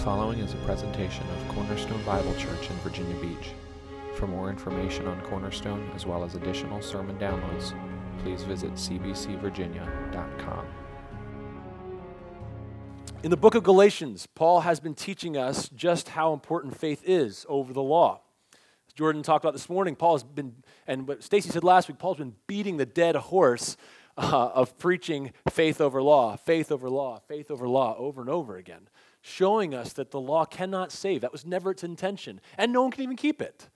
following is a presentation of Cornerstone Bible Church in Virginia Beach. For more information on Cornerstone, as well as additional sermon downloads, please visit cbcvirginia.com. In the book of Galatians, Paul has been teaching us just how important faith is over the law. As Jordan talked about this morning, Paul has been, and what Stacy said last week, Paul's been beating the dead horse uh, of preaching faith over law, faith over law, faith over law over and over again, showing us that the law cannot save. That was never its intention, and no one can even keep it.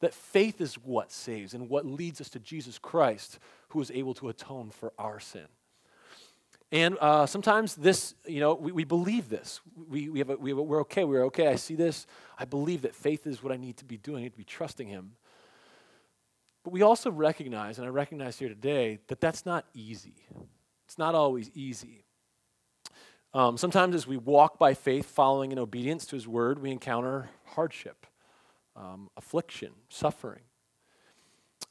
That faith is what saves and what leads us to Jesus Christ, who is able to atone for our sin. And uh, sometimes this, you know, we, we believe this. We, we have a, we have a, we're okay. We're okay. I see this. I believe that faith is what I need to be doing. I need to be trusting Him. But we also recognize, and I recognize here today, that that's not easy. It's not always easy. Um, sometimes as we walk by faith, following in obedience to His word, we encounter hardship, um, affliction, suffering.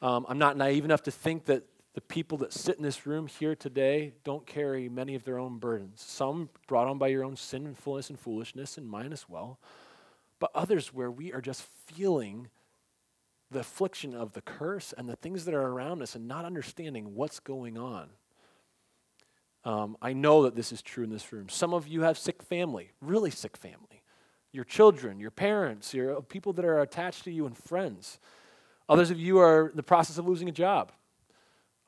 Um, I'm not naive enough to think that the people that sit in this room here today don't carry many of their own burdens. Some brought on by your own sinfulness and foolishness, and mine as well. But others where we are just feeling the affliction of the curse and the things that are around us and not understanding what's going on. Um, I know that this is true in this room. Some of you have sick family, really sick family. Your children, your parents, your people that are attached to you, and friends. Others of you are in the process of losing a job.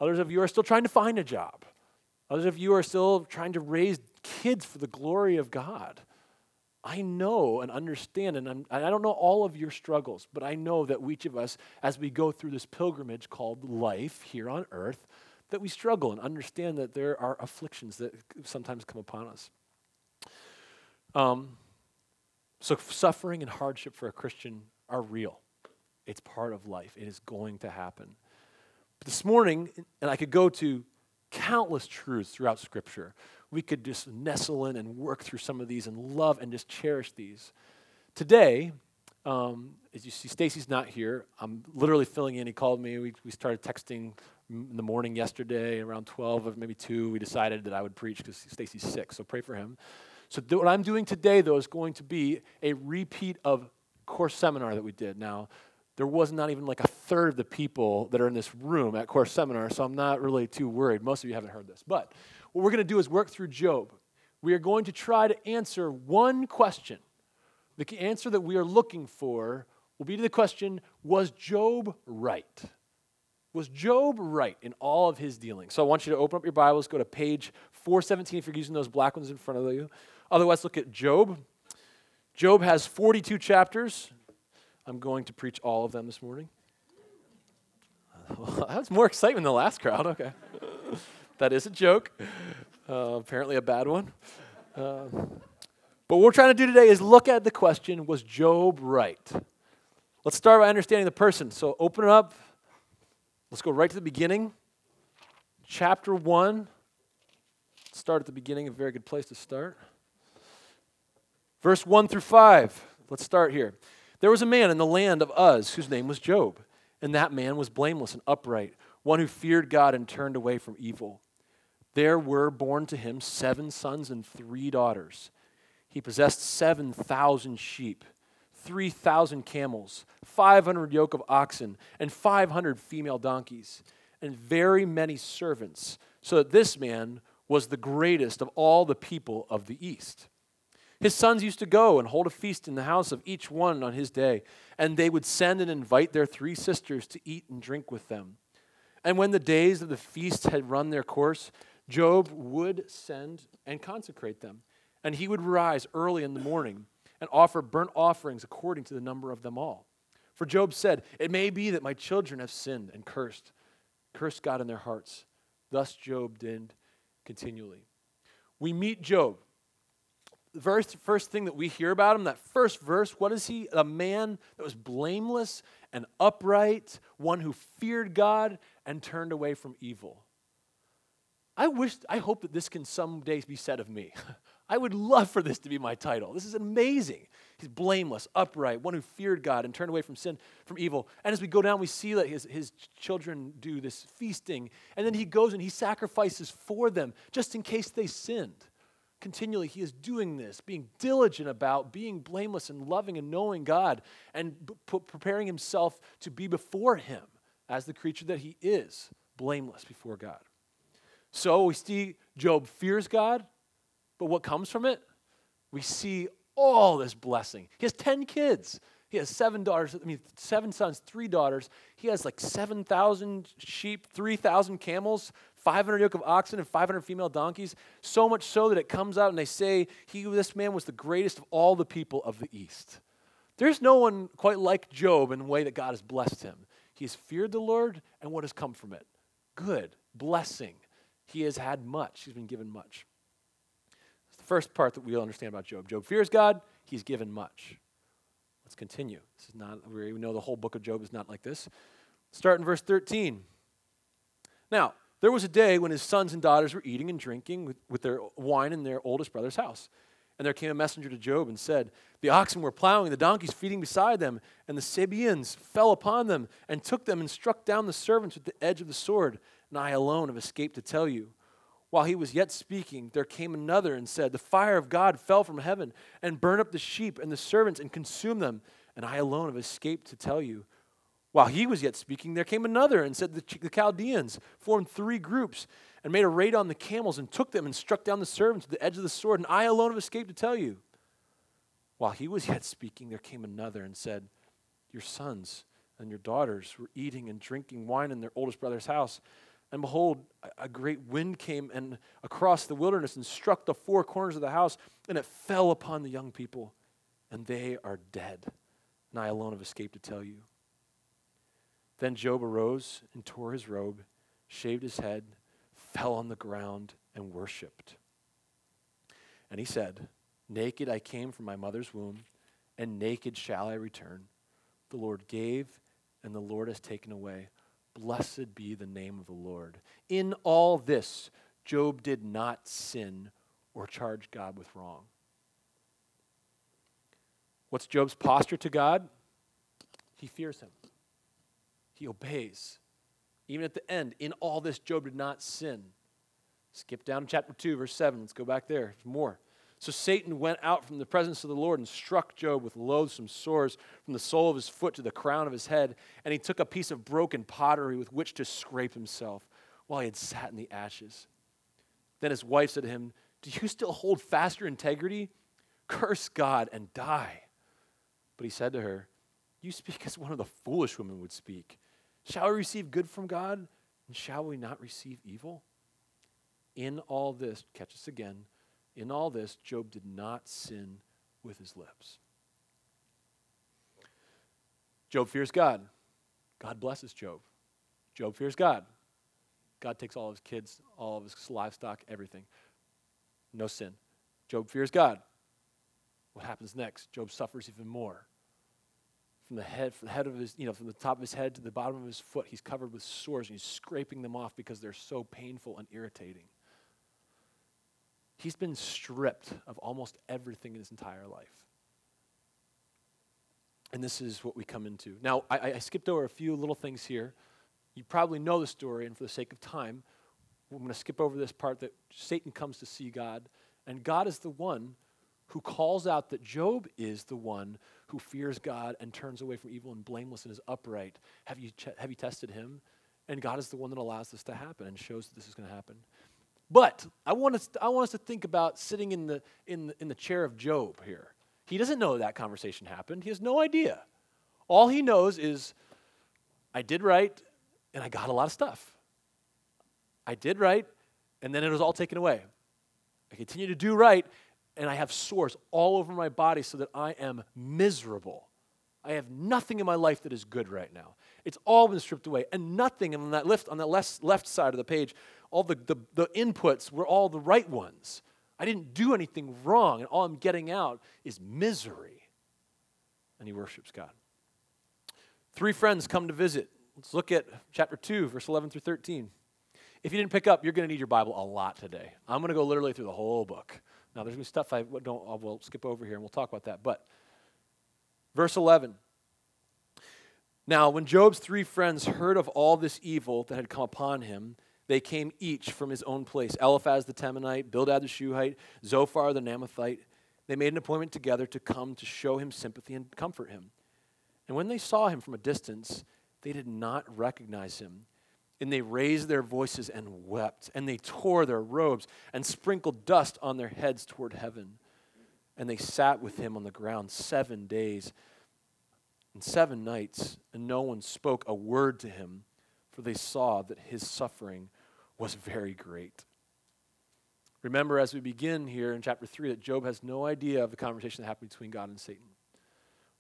Others of you are still trying to find a job. Others of you are still trying to raise kids for the glory of God. I know and understand, and I'm, I don't know all of your struggles, but I know that each of us, as we go through this pilgrimage called life here on earth, that we struggle and understand that there are afflictions that sometimes come upon us. Um, so, suffering and hardship for a Christian are real. It's part of life, it is going to happen. But this morning, and I could go to countless truths throughout Scripture. We could just nestle in and work through some of these and love and just cherish these. Today, um, as you see, Stacy's not here. I'm literally filling in. He called me. We, we started texting in the morning yesterday, around 12 of maybe 2. We decided that I would preach because Stacy's sick, so pray for him. So, th- what I'm doing today, though, is going to be a repeat of course seminar that we did. Now, there was not even like a third of the people that are in this room at course seminar, so I'm not really too worried. Most of you haven't heard this. But what we're going to do is work through Job. We are going to try to answer one question. The answer that we are looking for will be to the question Was Job right? Was Job right in all of his dealings? So I want you to open up your Bibles, go to page 417 if you're using those black ones in front of you. Otherwise, look at Job. Job has 42 chapters. I'm going to preach all of them this morning. Well, that was more excitement than the last crowd. Okay. that is a joke. Uh, apparently, a bad one. Uh, but what we're trying to do today is look at the question Was Job right? Let's start by understanding the person. So open it up. Let's go right to the beginning. Chapter 1. Start at the beginning, a very good place to start. Verse 1 through 5. Let's start here. There was a man in the land of Uz whose name was Job, and that man was blameless and upright, one who feared God and turned away from evil. There were born to him seven sons and three daughters. He possessed 7,000 sheep, 3,000 camels, 500 yoke of oxen, and 500 female donkeys, and very many servants, so that this man was the greatest of all the people of the East. His sons used to go and hold a feast in the house of each one on his day, and they would send and invite their three sisters to eat and drink with them. And when the days of the feast had run their course, Job would send and consecrate them. And he would rise early in the morning and offer burnt offerings according to the number of them all. For Job said, It may be that my children have sinned and cursed, cursed God in their hearts. Thus Job did continually. We meet Job the first, first thing that we hear about him, that first verse, what is he? A man that was blameless and upright, one who feared God and turned away from evil. I wish, I hope that this can someday be said of me. I would love for this to be my title. This is amazing. He's blameless, upright, one who feared God and turned away from sin, from evil. And as we go down, we see that his, his children do this feasting. And then he goes and he sacrifices for them just in case they sinned. continually he is doing this, being diligent about being blameless and loving and knowing God and p- preparing himself to be before him as the creature that he is, blameless before God. So we see Job fears God, but what comes from it? We see all this blessing. He has 10 kids. He has seven daughters, I mean, seven sons, three daughters. He has like 7,000 sheep, 3,000 camels, 500 yoke of oxen, and 500 female donkeys. So much so that it comes out and they say, he, this man was the greatest of all the people of the East. There's no one quite like Job in the way that God has blessed him. He has feared the Lord, and what has come from it? Good, blessing. He has had much, he's been given much. First part that we'll understand about Job. Job fears God, he's given much. Let's continue. This is not, we know the whole book of Job is not like this. Start in verse 13. Now, there was a day when his sons and daughters were eating and drinking with, with their wine in their oldest brother's house. And there came a messenger to Job and said, The oxen were plowing, the donkeys feeding beside them, and the Sabeans fell upon them and took them and struck down the servants with the edge of the sword. And I alone have escaped to tell you. While he was yet speaking, there came another and said, The fire of God fell from heaven and burned up the sheep and the servants and consumed them, and I alone have escaped to tell you. While he was yet speaking, there came another and said, The, Chaldeans formed three groups and made a raid on the camels and took them and struck down the servants with the edge of the sword, and I alone have escaped to tell you. While he was yet speaking, there came another and said, Your sons and your daughters were eating and drinking wine in their oldest brother's house and behold, a great wind came and across the wilderness and struck the four corners of the house, and it fell upon the young people, and they are dead. And I alone have escaped to tell you. Then Job arose and tore his robe, shaved his head, fell on the ground, and worshiped. And he said, Naked I came from my mother's womb, and naked shall I return. The Lord gave, and the Lord has taken away. Blessed be the name of the Lord. In all this, Job did not sin or charge God with wrong. What's Job's posture to God? He fears him, he obeys. Even at the end, in all this, Job did not sin. Skip down to chapter 2, verse 7. Let's go back there. More. So Satan went out from the presence of the Lord and struck Job with loathsome sores from the sole of his foot to the crown of his head. And he took a piece of broken pottery with which to scrape himself while he had sat in the ashes. Then his wife said to him, Do you still hold fast your integrity? Curse God and die. But he said to her, You speak as one of the foolish women would speak. Shall we receive good from God, and shall we not receive evil? In all this, catch us again in all this, Job did not sin with his lips. Job fears God. God blesses Job. Job fears God. God takes all of his kids, all of his livestock, everything. No sin. Job fears God. What happens next? Job suffers even more. From the head, from the head of his, you know, from the top of his head to the bottom of his foot, he's covered with sores and he's scraping them off because they're so painful and irritating. He's been stripped of almost everything in his entire life. And this is what we come into. Now, I, I, skipped over a few little things here. You probably know the story, and for the sake of time, I'm going to skip over this part that Satan comes to see God, and God is the one who calls out that Job is the one who fears God and turns away from evil and blameless and is upright. Have you, ch- have you tested him? And God is the one that allows this to happen and shows that this is going to happen. But I want, us, I want us to think about sitting in the, in, the, in the chair of Job here. He doesn't know that conversation happened, he has no idea. All he knows is, I did right and I got a lot of stuff. I did right and then it was all taken away. I continue to do right and I have sores all over my body so that I am miserable. I have nothing in my life that is good right now. It's all been stripped away, and nothing on that left on that left, left side of the page all the, the, the inputs were all the right ones. I didn't do anything wrong, and all I'm getting out is misery. And he worships God. Three friends come to visit. Let's look at chapter 2, verse 11 through 13. If you didn't pick up, you're going to need your Bible a lot today. I'm going to go literally through the whole book. Now, there's going to be stuff I don't, I will skip over here, and we'll talk about that. But verse 11. Now, when Job's three friends heard of all this evil that had come upon him, They came each from his own place Eliphaz the Temanite, Bildad the Shuhite, Zophar the Naamathite. They made an appointment together to come to show him sympathy and comfort him. And when they saw him from a distance, they did not recognize him. And they raised their voices and wept, and they tore their robes and sprinkled dust on their heads toward heaven. And they sat with him on the ground seven days and seven nights, and no one spoke a word to him, for they saw that his suffering was very great. Remember, as we begin here in chapter 3, that Job has no idea of the conversation that happened between God and Satan.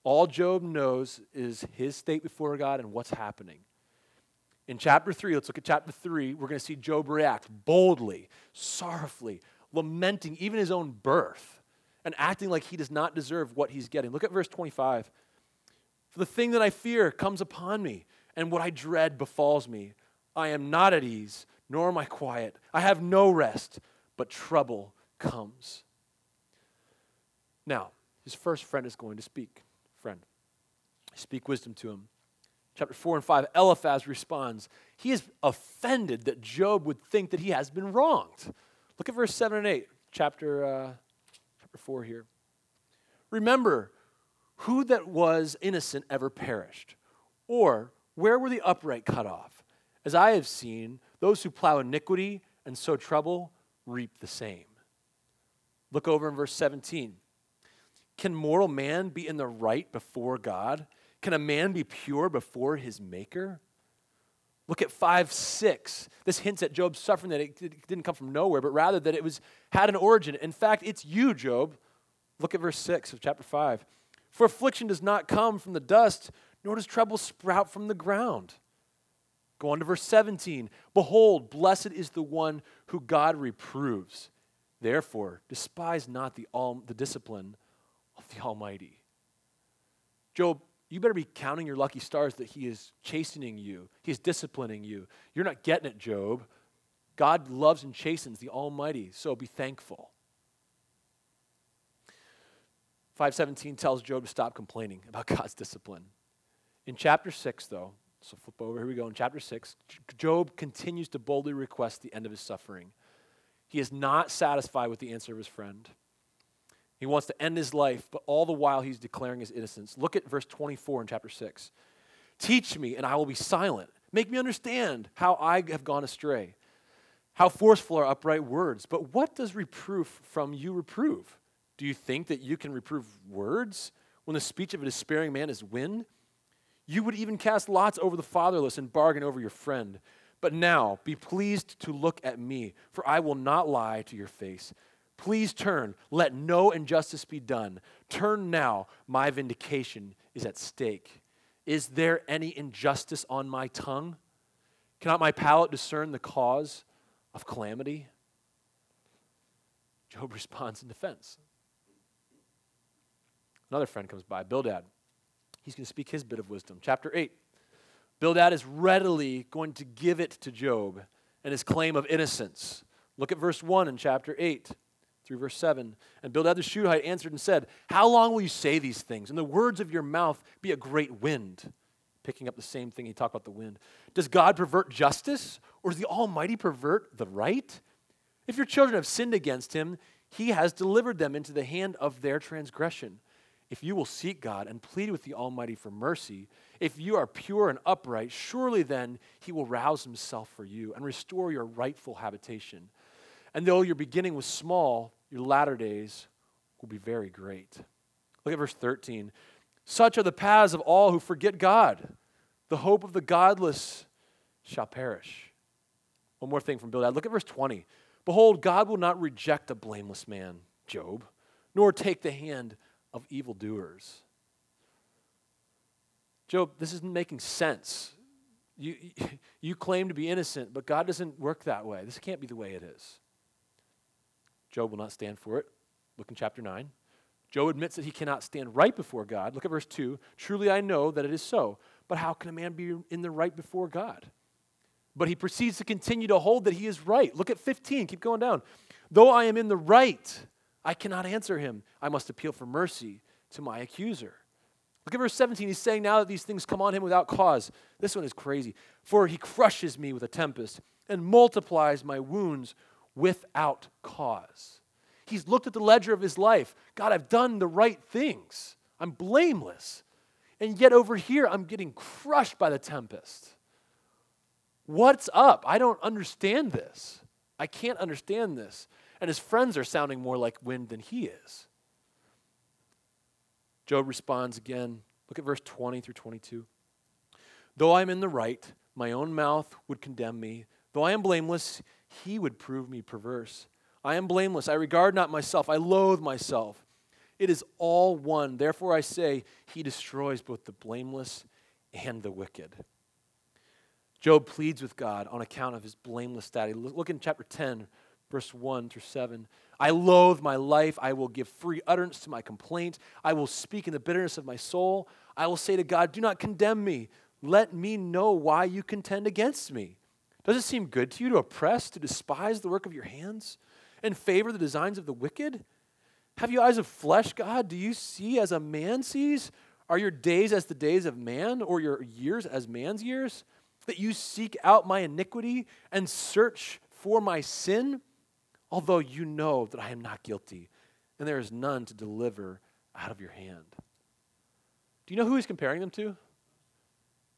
All Job knows is his state before God and what's happening. In chapter 3, let's look at chapter 3, we're going to see Job react boldly, sorrowfully, lamenting even his own birth, and acting like he does not deserve what he's getting. Look at verse 25. For the thing that I fear comes upon me, and what I dread befalls me. I am not at ease, nor am I quiet. I have no rest, but trouble comes. Now, his first friend is going to speak. Friend, speak wisdom to him chapter 4 and 5, Eliphaz responds. He is offended that Job would think that he has been wronged. Look at verse 7 and 8, chapter, uh, chapter 4 here. Remember, who that was innocent ever perished? Or where were the upright cut off? As I have seen, those who plow iniquity and sow trouble reap the same. Look over in verse 17. Can mortal man be in the right before God? Can a man be pure before his maker? Look at 5 6. This hints at Job's suffering that it didn't come from nowhere, but rather that it was had an origin. In fact, it's you, Job. Look at verse 6 of chapter 5. For affliction does not come from the dust, nor does trouble sprout from the ground. Go on to verse 17. Behold, blessed is the one who God reproves. Therefore, despise not the, all, the discipline of the Almighty. Job, you better be counting your lucky stars that He is chastening you, He is disciplining you. You're not getting it, Job. God loves and chastens the Almighty, so be thankful. 517 tells Job to stop complaining about God's discipline. In chapter 6, though, so flip over, here we go. In chapter 6, Job continues to boldly request the end of his suffering. He is not satisfied with the answer of his friend. He wants to end his life, but all the while he's declaring his innocence. Look at verse 24 in chapter 6. Teach me, and I will be silent. Make me understand how I have gone astray. How forceful are upright words. But what does reproof from you reprove? Do you think that you can reprove words when the speech of a despairing man is wind? You would even cast lots over the fatherless and bargain over your friend. But now be pleased to look at me, for I will not lie to your face. Please turn. Let no injustice be done. Turn now. My vindication is at stake. Is there any injustice on my tongue? Cannot my palate discern the cause of calamity? Job responds in defense. Another friend comes by, Bildad. He's going to speak his bit of wisdom. Chapter 8. Bildad is readily going to give it to Job and his claim of innocence. Look at verse 1 in chapter 8 through verse 7. And Bildad the Shuhite answered and said, How long will you say these things? And the words of your mouth be a great wind. Picking up the same thing he talked about the wind. Does God pervert justice, or does the Almighty pervert the right? If your children have sinned against him, he has delivered them into the hand of their transgression. If you will seek God and plead with the Almighty for mercy, if you are pure and upright, surely then he will rouse himself for you and restore your rightful habitation. And though your beginning was small, your latter days will be very great. Look at verse 13. Such are the paths of all who forget God. The hope of the godless shall perish. One more thing from Bildad. Look at verse 20. Behold, God will not reject a blameless man, Job, nor take the hand of evildoers. Job, this isn't making sense. You, you claim to be innocent, but God doesn't work that way. This can't be the way it is. Job will not stand for it. Look in chapter 9. Job admits that he cannot stand right before God. Look at verse 2. Truly I know that it is so, but how can a man be in the right before God? But he proceeds to continue to hold that he is right. Look at 15. Keep going down. Though I am in the right, I cannot answer him. I must appeal for mercy to my accuser. Look at verse 17. He's saying now that these things come on him without cause. This one is crazy. For he crushes me with a tempest and multiplies my wounds without cause. He's looked at the ledger of his life. God, I've done the right things. I'm blameless. And yet over here, I'm getting crushed by the tempest. What's up? I don't understand this. I can't understand this. And his friends are sounding more like wind than he is. Job responds again. Look at verse 20 through 22. Though I'm in the right, my own mouth would condemn me. Though I am blameless, he would prove me perverse. I am blameless. I regard not myself. I loathe myself. It is all one. Therefore, I say, He destroys both the blameless and the wicked. Job pleads with God on account of his blameless status. Look in chapter 10, verse 1 through 7. I loathe my life. I will give free utterance to my complaint. I will speak in the bitterness of my soul. I will say to God, Do not condemn me. Let me know why you contend against me. Does it seem good to you to oppress, to despise the work of your hands, and favor the designs of the wicked? Have you eyes of flesh, God? Do you see as a man sees? Are your days as the days of man, or your years as man's years? That you seek out my iniquity and search for my sin, although you know that I am not guilty, and there is none to deliver out of your hand. Do you know who he's comparing them to?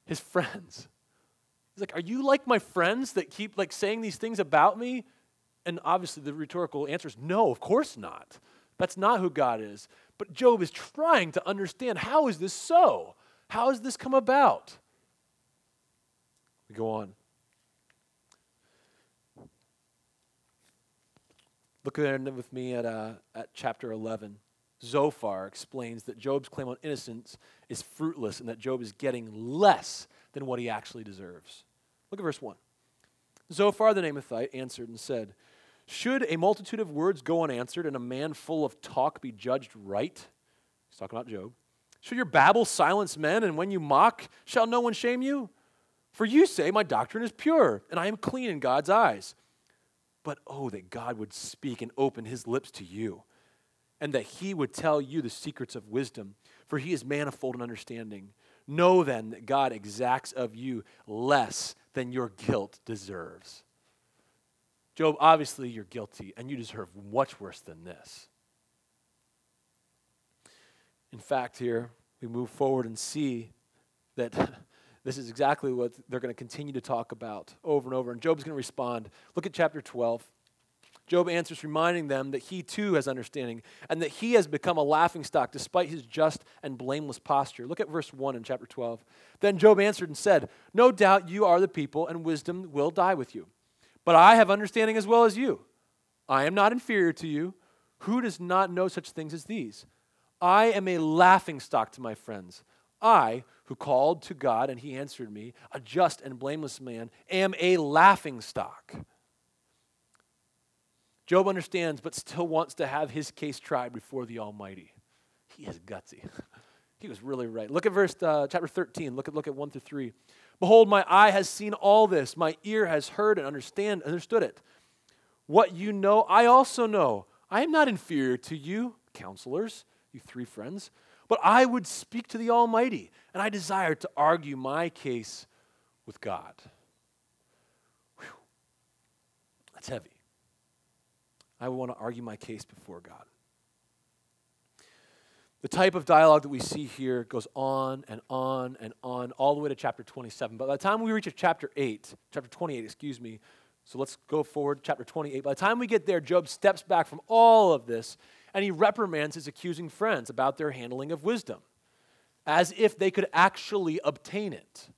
His friends. He's like, Are you like my friends that keep like saying these things about me? And obviously the rhetorical answer is no, of course not. That's not who God is. But Job is trying to understand how is this so? How has this come about? We go on. Look with me at, uh, at chapter 11. Zophar explains that Job's claim on innocence is fruitless and that Job is getting less than what he actually deserves. Look at verse 1. Zophar the Naamathite answered and said, should a multitude of words go unanswered and a man full of talk be judged right? He's talking about Job. Should your babble silence men, and when you mock, shall no one shame you? For you say, My doctrine is pure, and I am clean in God's eyes. But oh, that God would speak and open his lips to you, and that he would tell you the secrets of wisdom, for he is manifold in understanding. Know then that God exacts of you less than your guilt deserves. Job, obviously you're guilty and you deserve much worse than this. In fact, here we move forward and see that this is exactly what they're going to continue to talk about over and over. And Job's going to respond. Look at chapter 12. Job answers, reminding them that he too has understanding and that he has become a laughingstock despite his just and blameless posture. Look at verse 1 in chapter 12. Then Job answered and said, No doubt you are the people, and wisdom will die with you. But I have understanding as well as you. I am not inferior to you. Who does not know such things as these? I am a laughing stock to my friends. I, who called to God and he answered me, a just and blameless man, am a laughing stock. Job understands, but still wants to have his case tried before the Almighty. He is gutsy. he was really right. Look at verse uh, chapter 13. Look at look at 1 through 3. Behold, my eye has seen all this, my ear has heard and understand, understood it. What you know, I also know. I am not inferior to you, counselors, you three friends, but I would speak to the Almighty, and I desire to argue my case with God. Whew. That's heavy. I want to argue my case before God. The type of dialogue that we see here goes on and on and on, all the way to chapter 27. But by the time we reach chapter 8, chapter 28, excuse me, so let's go forward, chapter 28. By the time we get there, Job steps back from all of this and he reprimands his accusing friends about their handling of wisdom, as if they could actually obtain it.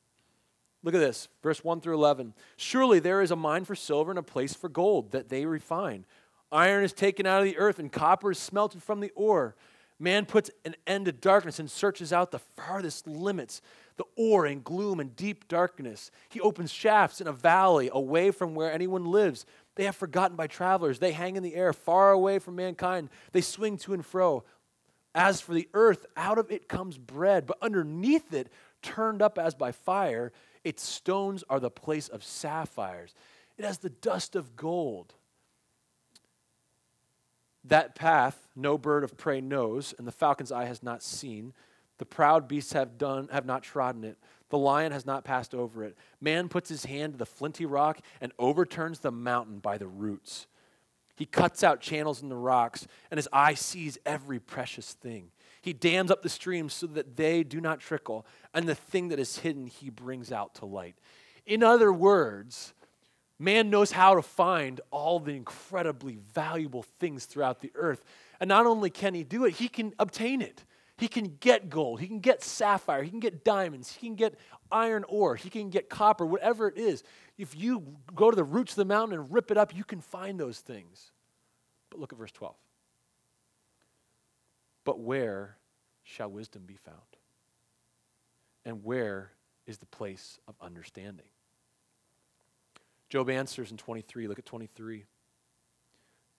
Look at this, verse 1 through 11. Surely there is a mine for silver and a place for gold that they refine. Iron is taken out of the earth and copper is smelted from the ore. Man puts an end to darkness and searches out the farthest limits, the ore in gloom and deep darkness. He opens shafts in a valley away from where anyone lives. They have forgotten by travelers. They hang in the air far away from mankind. They swing to and fro. As for the earth, out of it comes bread, but underneath it, turned up as by fire, its stones are the place of sapphires. It has the dust of gold. That path no bird of prey knows, and the falcon's eye has not seen. The proud beasts have done have not trodden it. The lion has not passed over it. Man puts his hand to the flinty rock and overturns the mountain by the roots. He cuts out channels in the rocks, and his eye sees every precious thing. He dams up the streams so that they do not trickle, and the thing that is hidden he brings out to light. In other words, man knows how to find all the incredibly valuable things throughout the earth. And not only can he do it, he can obtain it. He can get gold, he can get sapphire, he can get diamonds, he can get iron ore, he can get copper, whatever it is. If you go to the roots of the mountain and rip it up, you can find those things. But look at verse 12. But where shall wisdom be found? And where is the place of understanding? Job answers in 23. Look at 23.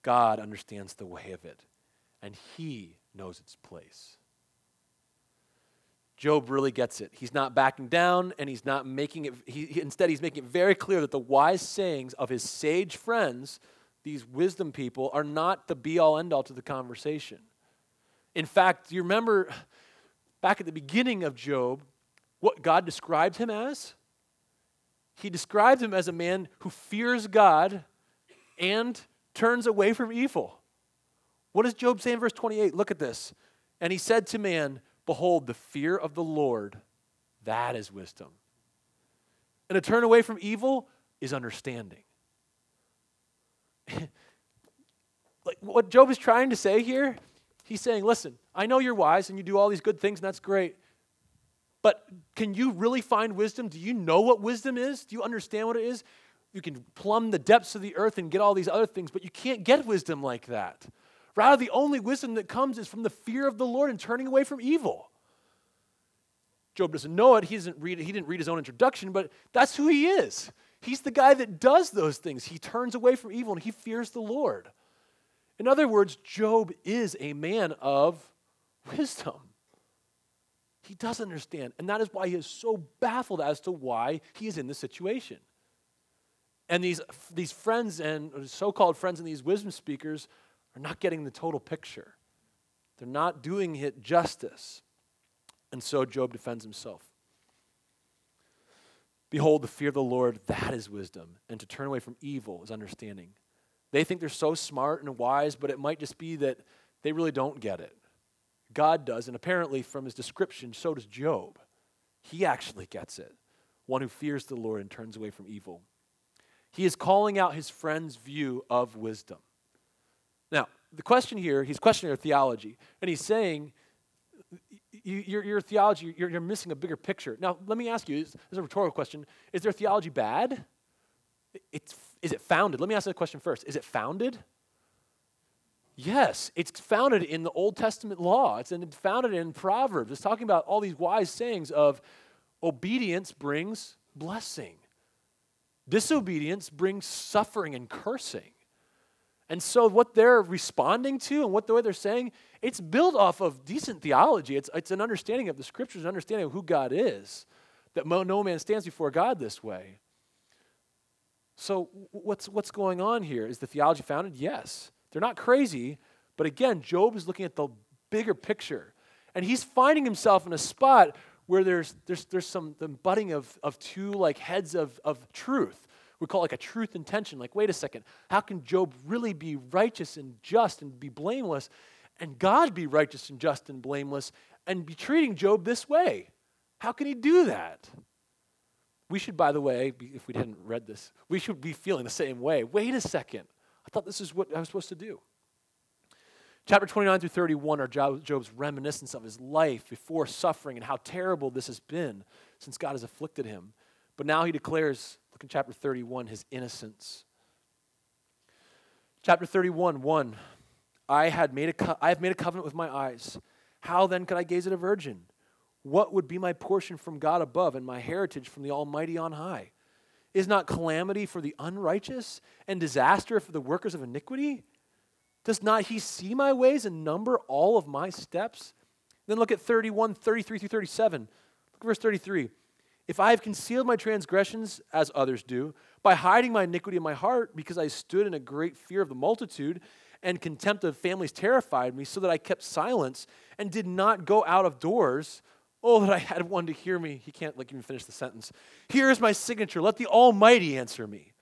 God understands the way of it, and he knows its place. Job really gets it. He's not backing down and he's not making it, he, instead, he's making it very clear that the wise sayings of his sage friends, these wisdom people, are not the be all end all to the conversation. In fact, you remember back at the beginning of Job what God described him as? He described him as a man who fears God and turns away from evil. What does Job say in verse 28? Look at this. And he said to man, Behold, the fear of the Lord, that is wisdom. And to turn away from evil is understanding. like what Job is trying to say here, he's saying, listen, I know you're wise and you do all these good things, and that's great. But can you really find wisdom? Do you know what wisdom is? Do you understand what it is? You can plumb the depths of the earth and get all these other things, but you can't get wisdom like that. Rather, the only wisdom that comes is from the fear of the Lord and turning away from evil. Job doesn't know it. He, doesn't read, he didn't read his own introduction, but that's who he is. He's the guy that does those things. He turns away from evil and he fears the Lord. In other words, Job is a man of wisdom. He does understand. And that is why he is so baffled as to why he is in this situation. And these, these friends and so called friends and these wisdom speakers are not getting the total picture. They're not doing it justice. And so Job defends himself. Behold, the fear of the Lord, that is wisdom, and to turn away from evil is understanding. They think they're so smart and wise, but it might just be that they really don't get it. God does, and apparently from his description, so does Job. He actually gets it. One who fears the Lord and turns away from evil. He is calling out his friend's view of wisdom. The question here, he's questioning their theology, and he's saying, your, your theology, you're, you're, missing a bigger picture. Now, let me ask you, this is a rhetorical question. Is their theology bad? It's, is it founded? Let me ask that question first. Is it founded? Yes, it's founded in the Old Testament law. It's founded in Proverbs. It's talking about all these wise sayings of obedience brings blessing. Disobedience brings suffering and cursing. And so, what they're responding to and what the way they're saying, it's built off of decent theology. It's, it's an understanding of the scriptures, an understanding of who God is, that no man stands before God this way. So, what's, what's going on here? Is the theology founded? Yes. They're not crazy, but again, Job is looking at the bigger picture. And he's finding himself in a spot where there's, there's, there's some the budding of, of two like heads of, of truth we call like a truth and tension. Like, wait a second, how can Job really be righteous and just and be blameless, and God be righteous and just and blameless, and be treating Job this way? How can he do that? We should, by the way, if we hadn't read this, we should be feeling the same way. Wait a second. I thought this is what I was supposed to do. Chapter 29 through 31 are Job's reminiscence of his life before suffering and how terrible this has been since God has afflicted him. But now he declares In chapter 31, his innocence. Chapter 31, 1. I, had made a co- I have made a covenant with my eyes. How then could I gaze at a virgin? What would be my portion from God above and my heritage from the Almighty on high? Is not calamity for the unrighteous and disaster for the workers of iniquity? Does not he see my ways and number all of my steps? Then look at 31, 33 through 37. Look at verse 33. If I have concealed my transgressions as others do, by hiding my iniquity in my heart, because I stood in a great fear of the multitude, and contempt of families terrified me, so that I kept silence and did not go out of doors. Oh, that I had one to hear me. He can't like even finish the sentence. Here is my signature. Let the Almighty answer me.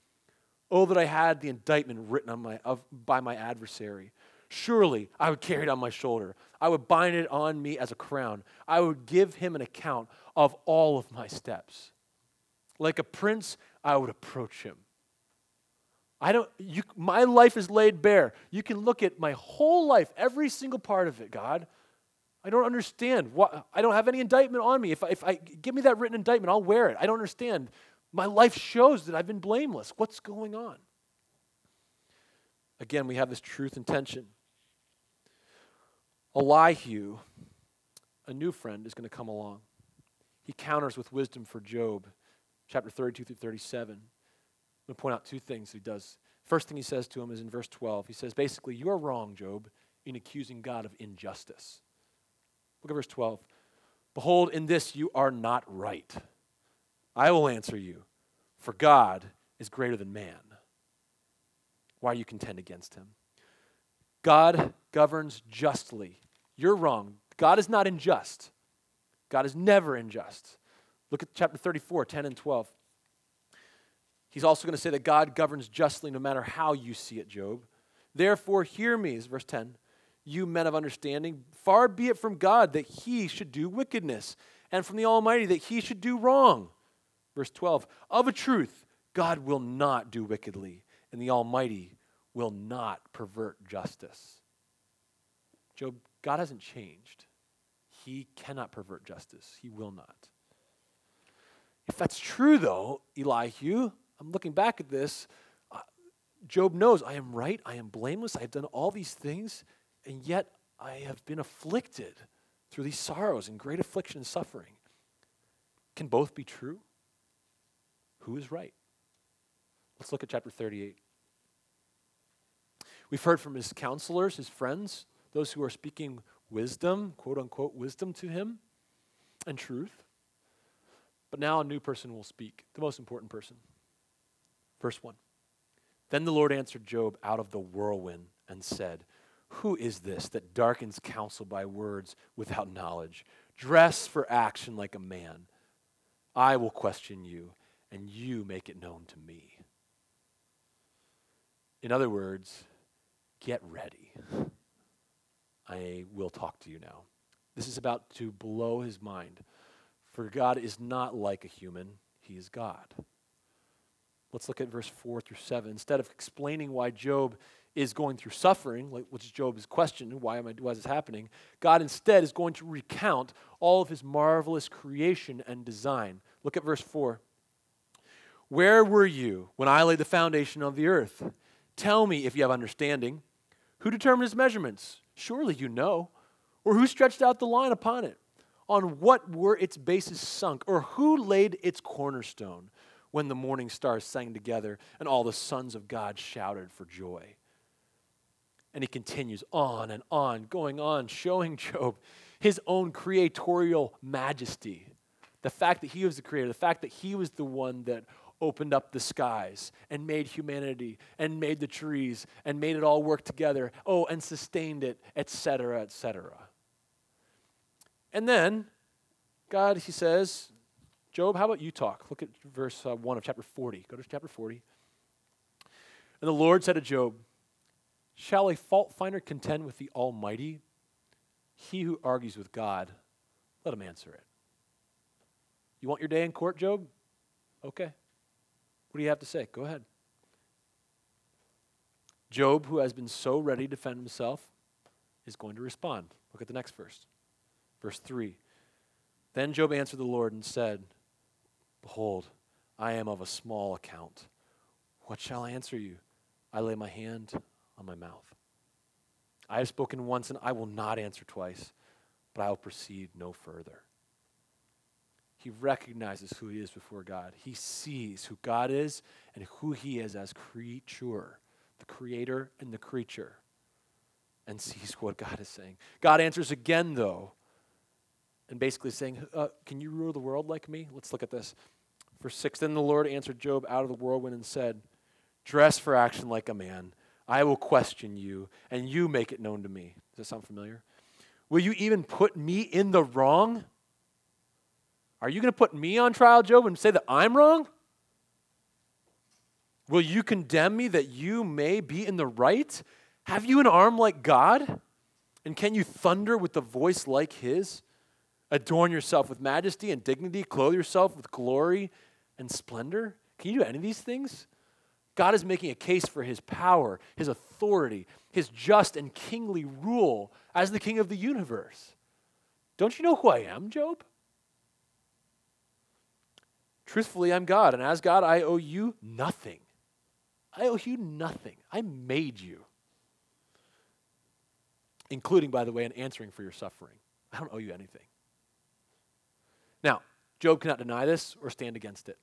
Oh, that I had the indictment written on my, of, by my adversary. Surely I would carry it on my shoulder. I would bind it on me as a crown. I would give him an account of all of my steps. Like a prince, I would approach him. I don't, you, my life is laid bare. You can look at my whole life, every single part of it, God. I don't understand. What, I don't have any indictment on me. If I, if I give me that written indictment, I'll wear it. I don't understand. My life shows that I've been blameless. What's going on? Again, we have this truth and tension. Elihu, a new friend, is going to come along. He counters with wisdom for Job, chapter 32 through 37. I'm going to point out two things he does. First thing he says to him is in verse 12. He says, basically, you are wrong, Job, in accusing God of injustice. Look at verse 12. Behold, in this you are not right. I will answer you, for God is greater than man. Why you contend against him? God governs justly. You're wrong. God is not unjust. God is never unjust. Look at chapter 34, 10 and 12. He's also going to say that God governs justly no matter how you see it, Job. Therefore, hear me, is verse 10. You men of understanding, far be it from God that he should do wickedness, and from the Almighty that he should do wrong. Verse 12. Of a truth, God will not do wickedly, and the Almighty will not pervert justice. Job, God hasn't changed. He cannot pervert justice. He will not. If that's true, though, Elihu, I'm looking back at this. Uh, Job knows I am right, I am blameless, I have done all these things, and yet I have been afflicted through these sorrows and great affliction and suffering. Can both be true? Who is right? Let's look at chapter 38. We've heard from his counselors, his friends, those who are speaking wisdom, quote unquote, wisdom to him and truth. But now a new person will speak, the most important person. Verse 1. Then the Lord answered Job out of the whirlwind and said, Who is this that darkens counsel by words without knowledge? Dress for action like a man. I will question you, and you make it known to me. In other words, get ready. I will talk to you now. This is about to blow his mind. For God is not like a human, he is God. Let's look at verse 4 through 7. Instead of explaining why Job is going through suffering, which is Job's question, why, am I, why is this happening? God instead is going to recount all of his marvelous creation and design. Look at verse 4. Where were you when I laid the foundation of the earth? Tell me if you have understanding. Who determined his measurements? Surely you know. Or who stretched out the line upon it? On what were its bases sunk? Or who laid its cornerstone when the morning stars sang together and all the sons of God shouted for joy? And he continues on and on, going on, showing Job his own creatorial majesty. The fact that he was the creator, the fact that he was the one that opened up the skies and made humanity and made the trees and made it all work together. Oh, and sustained it, etc., etc. And then God, he says, Job, how about you talk? Look at verse uh, 1 of chapter 40. Go to chapter 40. And the Lord said to Job, Shall a fault finder contend with the Almighty? He who argues with God, let him answer it. You want your day in court, Job? Okay. What do you have to say? Go ahead. Job, who has been so ready to defend himself, is going to respond. Look at the next verse. Verse 3. Then Job answered the Lord and said, Behold, I am of a small account. What shall I answer you? I lay my hand on my mouth. I have spoken once and I will not answer twice, but I will proceed no further. He recognizes who he is before God. He sees who God is and who he is as creature, the creator and the creature, and sees what God is saying. God answers again, though, and basically saying, uh, Can you rule the world like me? Let's look at this. Verse 6 Then the Lord answered Job out of the whirlwind and said, Dress for action like a man. I will question you, and you make it known to me. Does that sound familiar? Will you even put me in the wrong? Are you going to put me on trial, Job, and say that I'm wrong? Will you condemn me that you may be in the right? Have you an arm like God? And can you thunder with a voice like his? Adorn yourself with majesty and dignity, clothe yourself with glory and splendor? Can you do any of these things? God is making a case for his power, his authority, his just and kingly rule as the king of the universe. Don't you know who I am, Job? Truthfully, I'm God, and as God, I owe you nothing. I owe you nothing. I made you. Including, by the way, an answering for your suffering. I don't owe you anything. Now, Job cannot deny this or stand against it.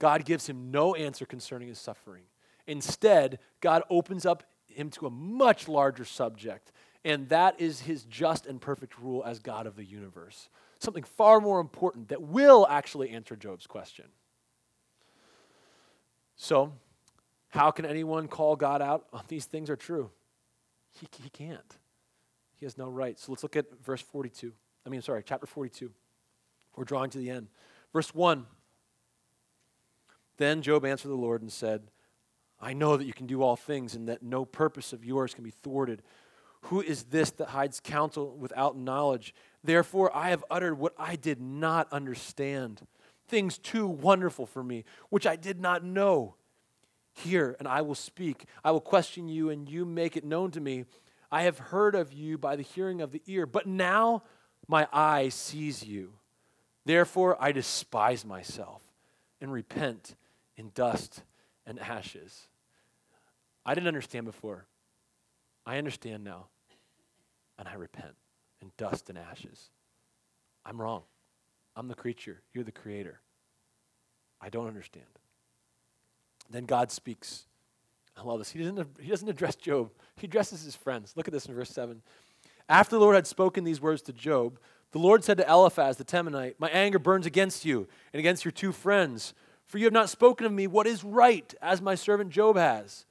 God gives him no answer concerning his suffering. Instead, God opens up him to a much larger subject, and that is his just and perfect rule as God of the universe. Something far more important that will actually answer Job's question. So, how can anyone call God out on these things are true? He, he can't. He has no right. So let's look at verse 42. I mean, sorry, chapter 42. We're drawing to the end. Verse 1 Then Job answered the Lord and said, I know that you can do all things and that no purpose of yours can be thwarted. Who is this that hides counsel without knowledge? Therefore, I have uttered what I did not understand, things too wonderful for me, which I did not know. Hear, and I will speak. I will question you, and you make it known to me. I have heard of you by the hearing of the ear, but now my eye sees you. Therefore, I despise myself and repent in dust and ashes. I didn't understand before. I understand now, and I repent in dust and ashes. I'm wrong. I'm the creature. You're the creator. I don't understand. Then God speaks. I love this. He doesn't, he doesn't address Job, he addresses his friends. Look at this in verse 7. After the Lord had spoken these words to Job, the Lord said to Eliphaz the Temanite, My anger burns against you and against your two friends, for you have not spoken of me what is right, as my servant Job has.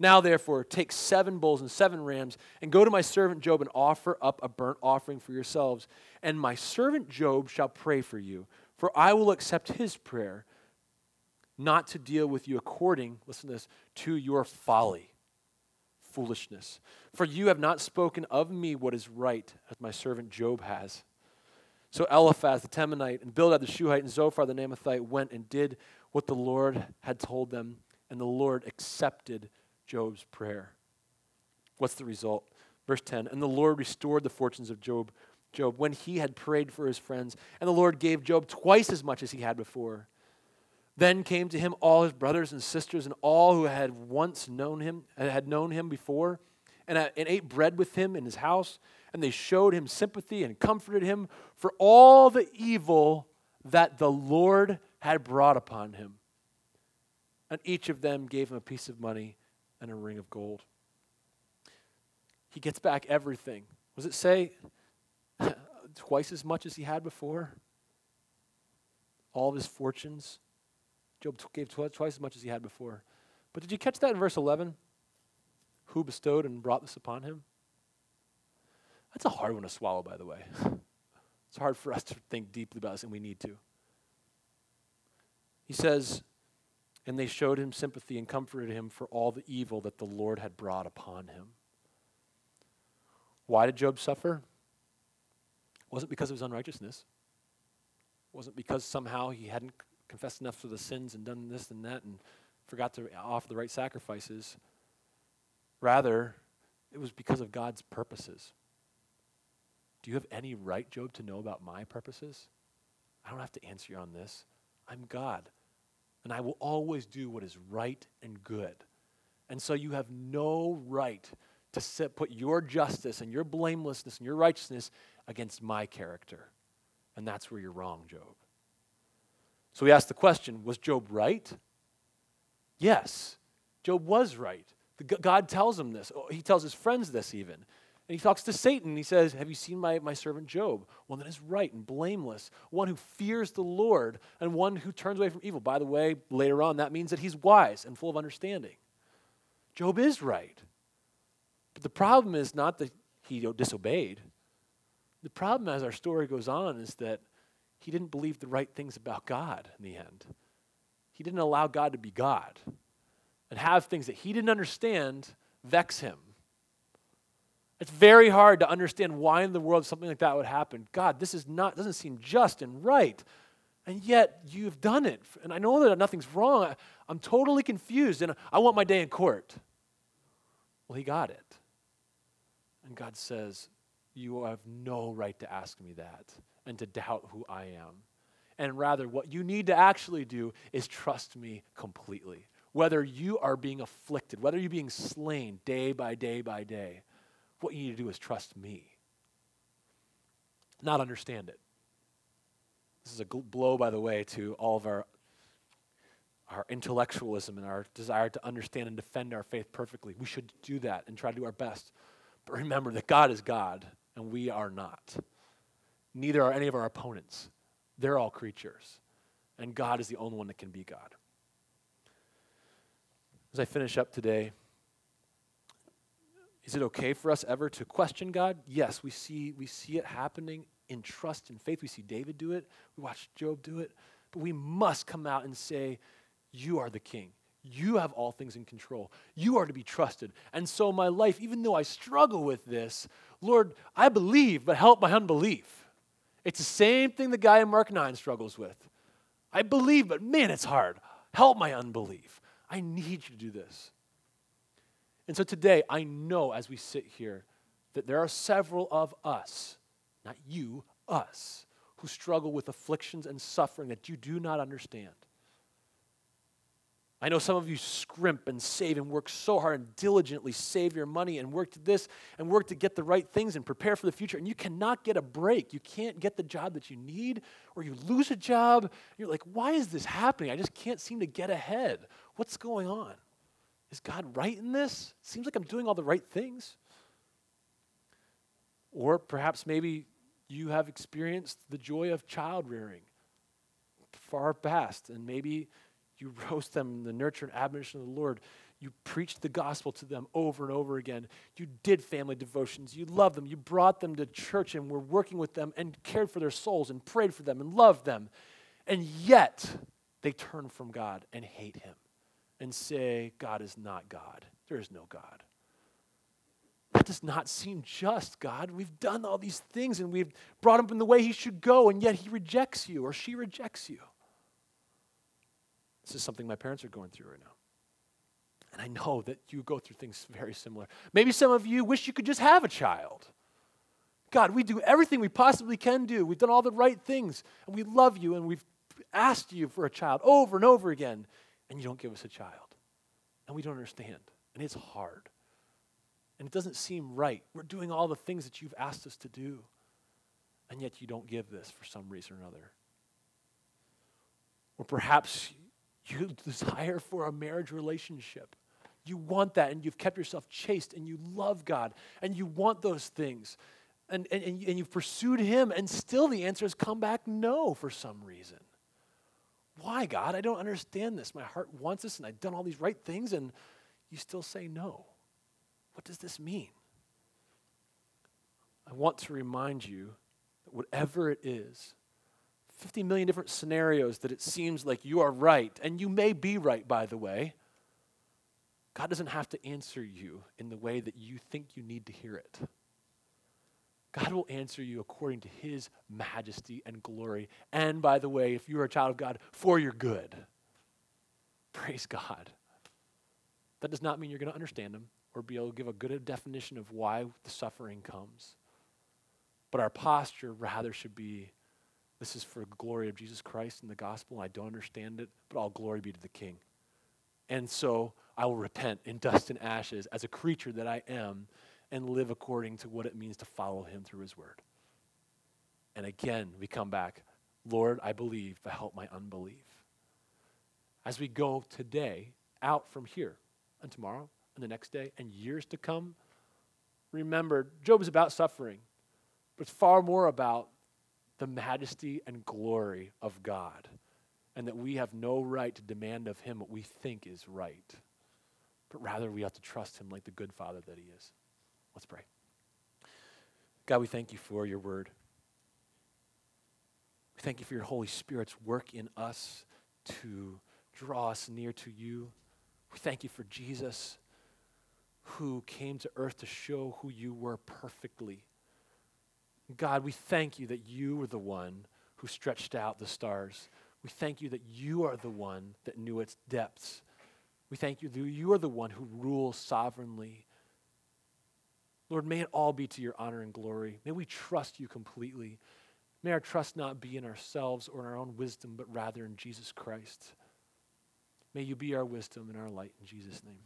Now, therefore, take seven bulls and seven rams, and go to my servant Job and offer up a burnt offering for yourselves. And my servant Job shall pray for you, for I will accept his prayer not to deal with you according, listen to this, to your folly, foolishness. For you have not spoken of me what is right, as my servant Job has. So Eliphaz the Temanite and Bildad the Shuhite and Zophar the Naamathite went and did what the Lord had told them, and the Lord accepted Job's prayer. What's the result? Verse 10 And the Lord restored the fortunes of Job, Job when he had prayed for his friends, and the Lord gave Job twice as much as he had before. Then came to him all his brothers and sisters and all who had once known him, had known him before, and, uh, and ate bread with him in his house. And they showed him sympathy and comforted him for all the evil that the Lord had brought upon him. And each of them gave him a piece of money and a ring of gold. He gets back everything. Was it say twice as much as he had before? All of his fortunes? Job gave twice as much as he had before. But did you catch that in verse 11? Who bestowed and brought this upon him? That's a hard one to swallow, by the way. It's hard for us to think deeply about this, and we need to. He says, And they showed him sympathy and comforted him for all the evil that the Lord had brought upon him. Why did Job suffer? It wasn't because of his unrighteousness. It wasn't because somehow he hadn't confessed enough for the sins and done this and that and forgot to offer the right sacrifices. Rather, it was because of God's purposes. Do you have any right, Job, to know about my purposes? I don't have to answer you on this. I'm God, and I will always do what is right and good. And so you have no right to set, put your justice and your blamelessness and your righteousness against my character. And that's where you're wrong, Job. So we ask the question was Job right? Yes, Job was right. God tells him this. Oh, he tells his friends this even. And he talks to Satan. He says, Have you seen my, my servant Job? One that is right and blameless, one who fears the Lord, and one who turns away from evil. By the way, later on, that means that he's wise and full of understanding. Job is right. But the problem is not that he disobeyed. The problem, as our story goes on, is that he didn't believe the right things about God in the end. He didn't allow God to be God and have things that he didn't understand vex him. It's very hard to understand why in the world something like that would happen. God, this is not doesn't seem just and right. And yet you've done it. And I know that nothing's wrong. I'm totally confused and I want my day in court. Well, he got it. And God says, You have no right to ask me that and to doubt who I am. And rather, what you need to actually do is trust me completely. Whether you are being afflicted, whether you're being slain day by day by day, what you need to do is trust me, not understand it. This is a blow, by the way, to all of our, our intellectualism and our desire to understand and defend our faith perfectly. We should do that and try to do our best. But remember that God is God and we are not. Neither are any of our opponents. They're all creatures. And God is the only one that can be God. As I finish up today, is it okay for us ever to question God? Yes, we see, we see it happening in trust and faith. We see David do it, we watch Job do it. But we must come out and say, You are the king. You have all things in control. You are to be trusted. And so, my life, even though I struggle with this, Lord, I believe, but help my unbelief. It's the same thing the guy in Mark 9 struggles with. I believe, but man, it's hard. Help my unbelief. I need you to do this. And so today, I know as we sit here that there are several of us, not you, us, who struggle with afflictions and suffering that you do not understand. I know some of you scrimp and save and work so hard and diligently save your money and work to this and work to get the right things and prepare for the future. And you cannot get a break. You can't get the job that you need, or you lose a job. You're like, why is this happening? I just can't seem to get ahead. What's going on? Is God right in this? Seems like I'm doing all the right things. Or perhaps maybe you have experienced the joy of child rearing far past, and maybe you roast them in the nurture and admonition of the Lord. You preached the gospel to them over and over again. You did family devotions. You loved them. You brought them to church and were working with them and cared for their souls and prayed for them and loved them. And yet, they turn from God and hate Him and say, God is not God. There is no God. That does not seem just, God. We've done all these things and we've brought him in the way he should go, and yet he rejects you or she rejects you. This is something my parents are going through right now. And I know that you go through things very similar. Maybe some of you wish you could just have a child. God, we do everything we possibly can do. We've done all the right things, and we love you, and we've asked you for a child over and over again and you don't give us a child. And we don't understand. And it's hard. And it doesn't seem right. We're doing all the things that you've asked us to do, and yet you don't give this for some reason or another. Or perhaps you desire for a marriage relationship. You want that, and you've kept yourself chaste, and you love God, and you want those things. And, and, and you've pursued Him, and still the answer has come back no for some reason. Why, God? I don't understand this. My heart wants this, and I've done all these right things, and you still say no. What does this mean? I want to remind you that whatever it is, 50 million different scenarios that it seems like you are right, and you may be right, by the way, God doesn't have to answer you in the way that you think you need to hear it. God will answer you according to his majesty and glory. And by the way, if you're a child of God, for your good. Praise God. That does not mean you're going to understand him or be able to give a good definition of why the suffering comes. But our posture rather should be this is for the glory of Jesus Christ and the gospel. I don't understand it, but all glory be to the King. And so I will repent in dust and ashes as a creature that I am and live according to what it means to follow him through his word. And again, we come back, Lord, I believe, but help my unbelief. As we go today out from here and tomorrow and the next day and years to come, remember, Job is about suffering, but it's far more about the majesty and glory of God and that we have no right to demand of him what we think is right. but rather we ought to trust him like the good father that he is. Let's pray. God, we thank you for your word. We thank you for your Holy Spirit's work in us to draw us near to you. We thank you for Jesus who came to earth to show who you were perfectly. God, we thank you that you were the one who stretched out the stars. We thank you that you are the one that knew its depths. We thank you that you are the one who rules sovereignly. Lord, may it all be to your honor and glory. May we trust you completely. May our trust not be in ourselves or in our own wisdom, but rather in Jesus Christ. May you be our wisdom and our light in Jesus' name.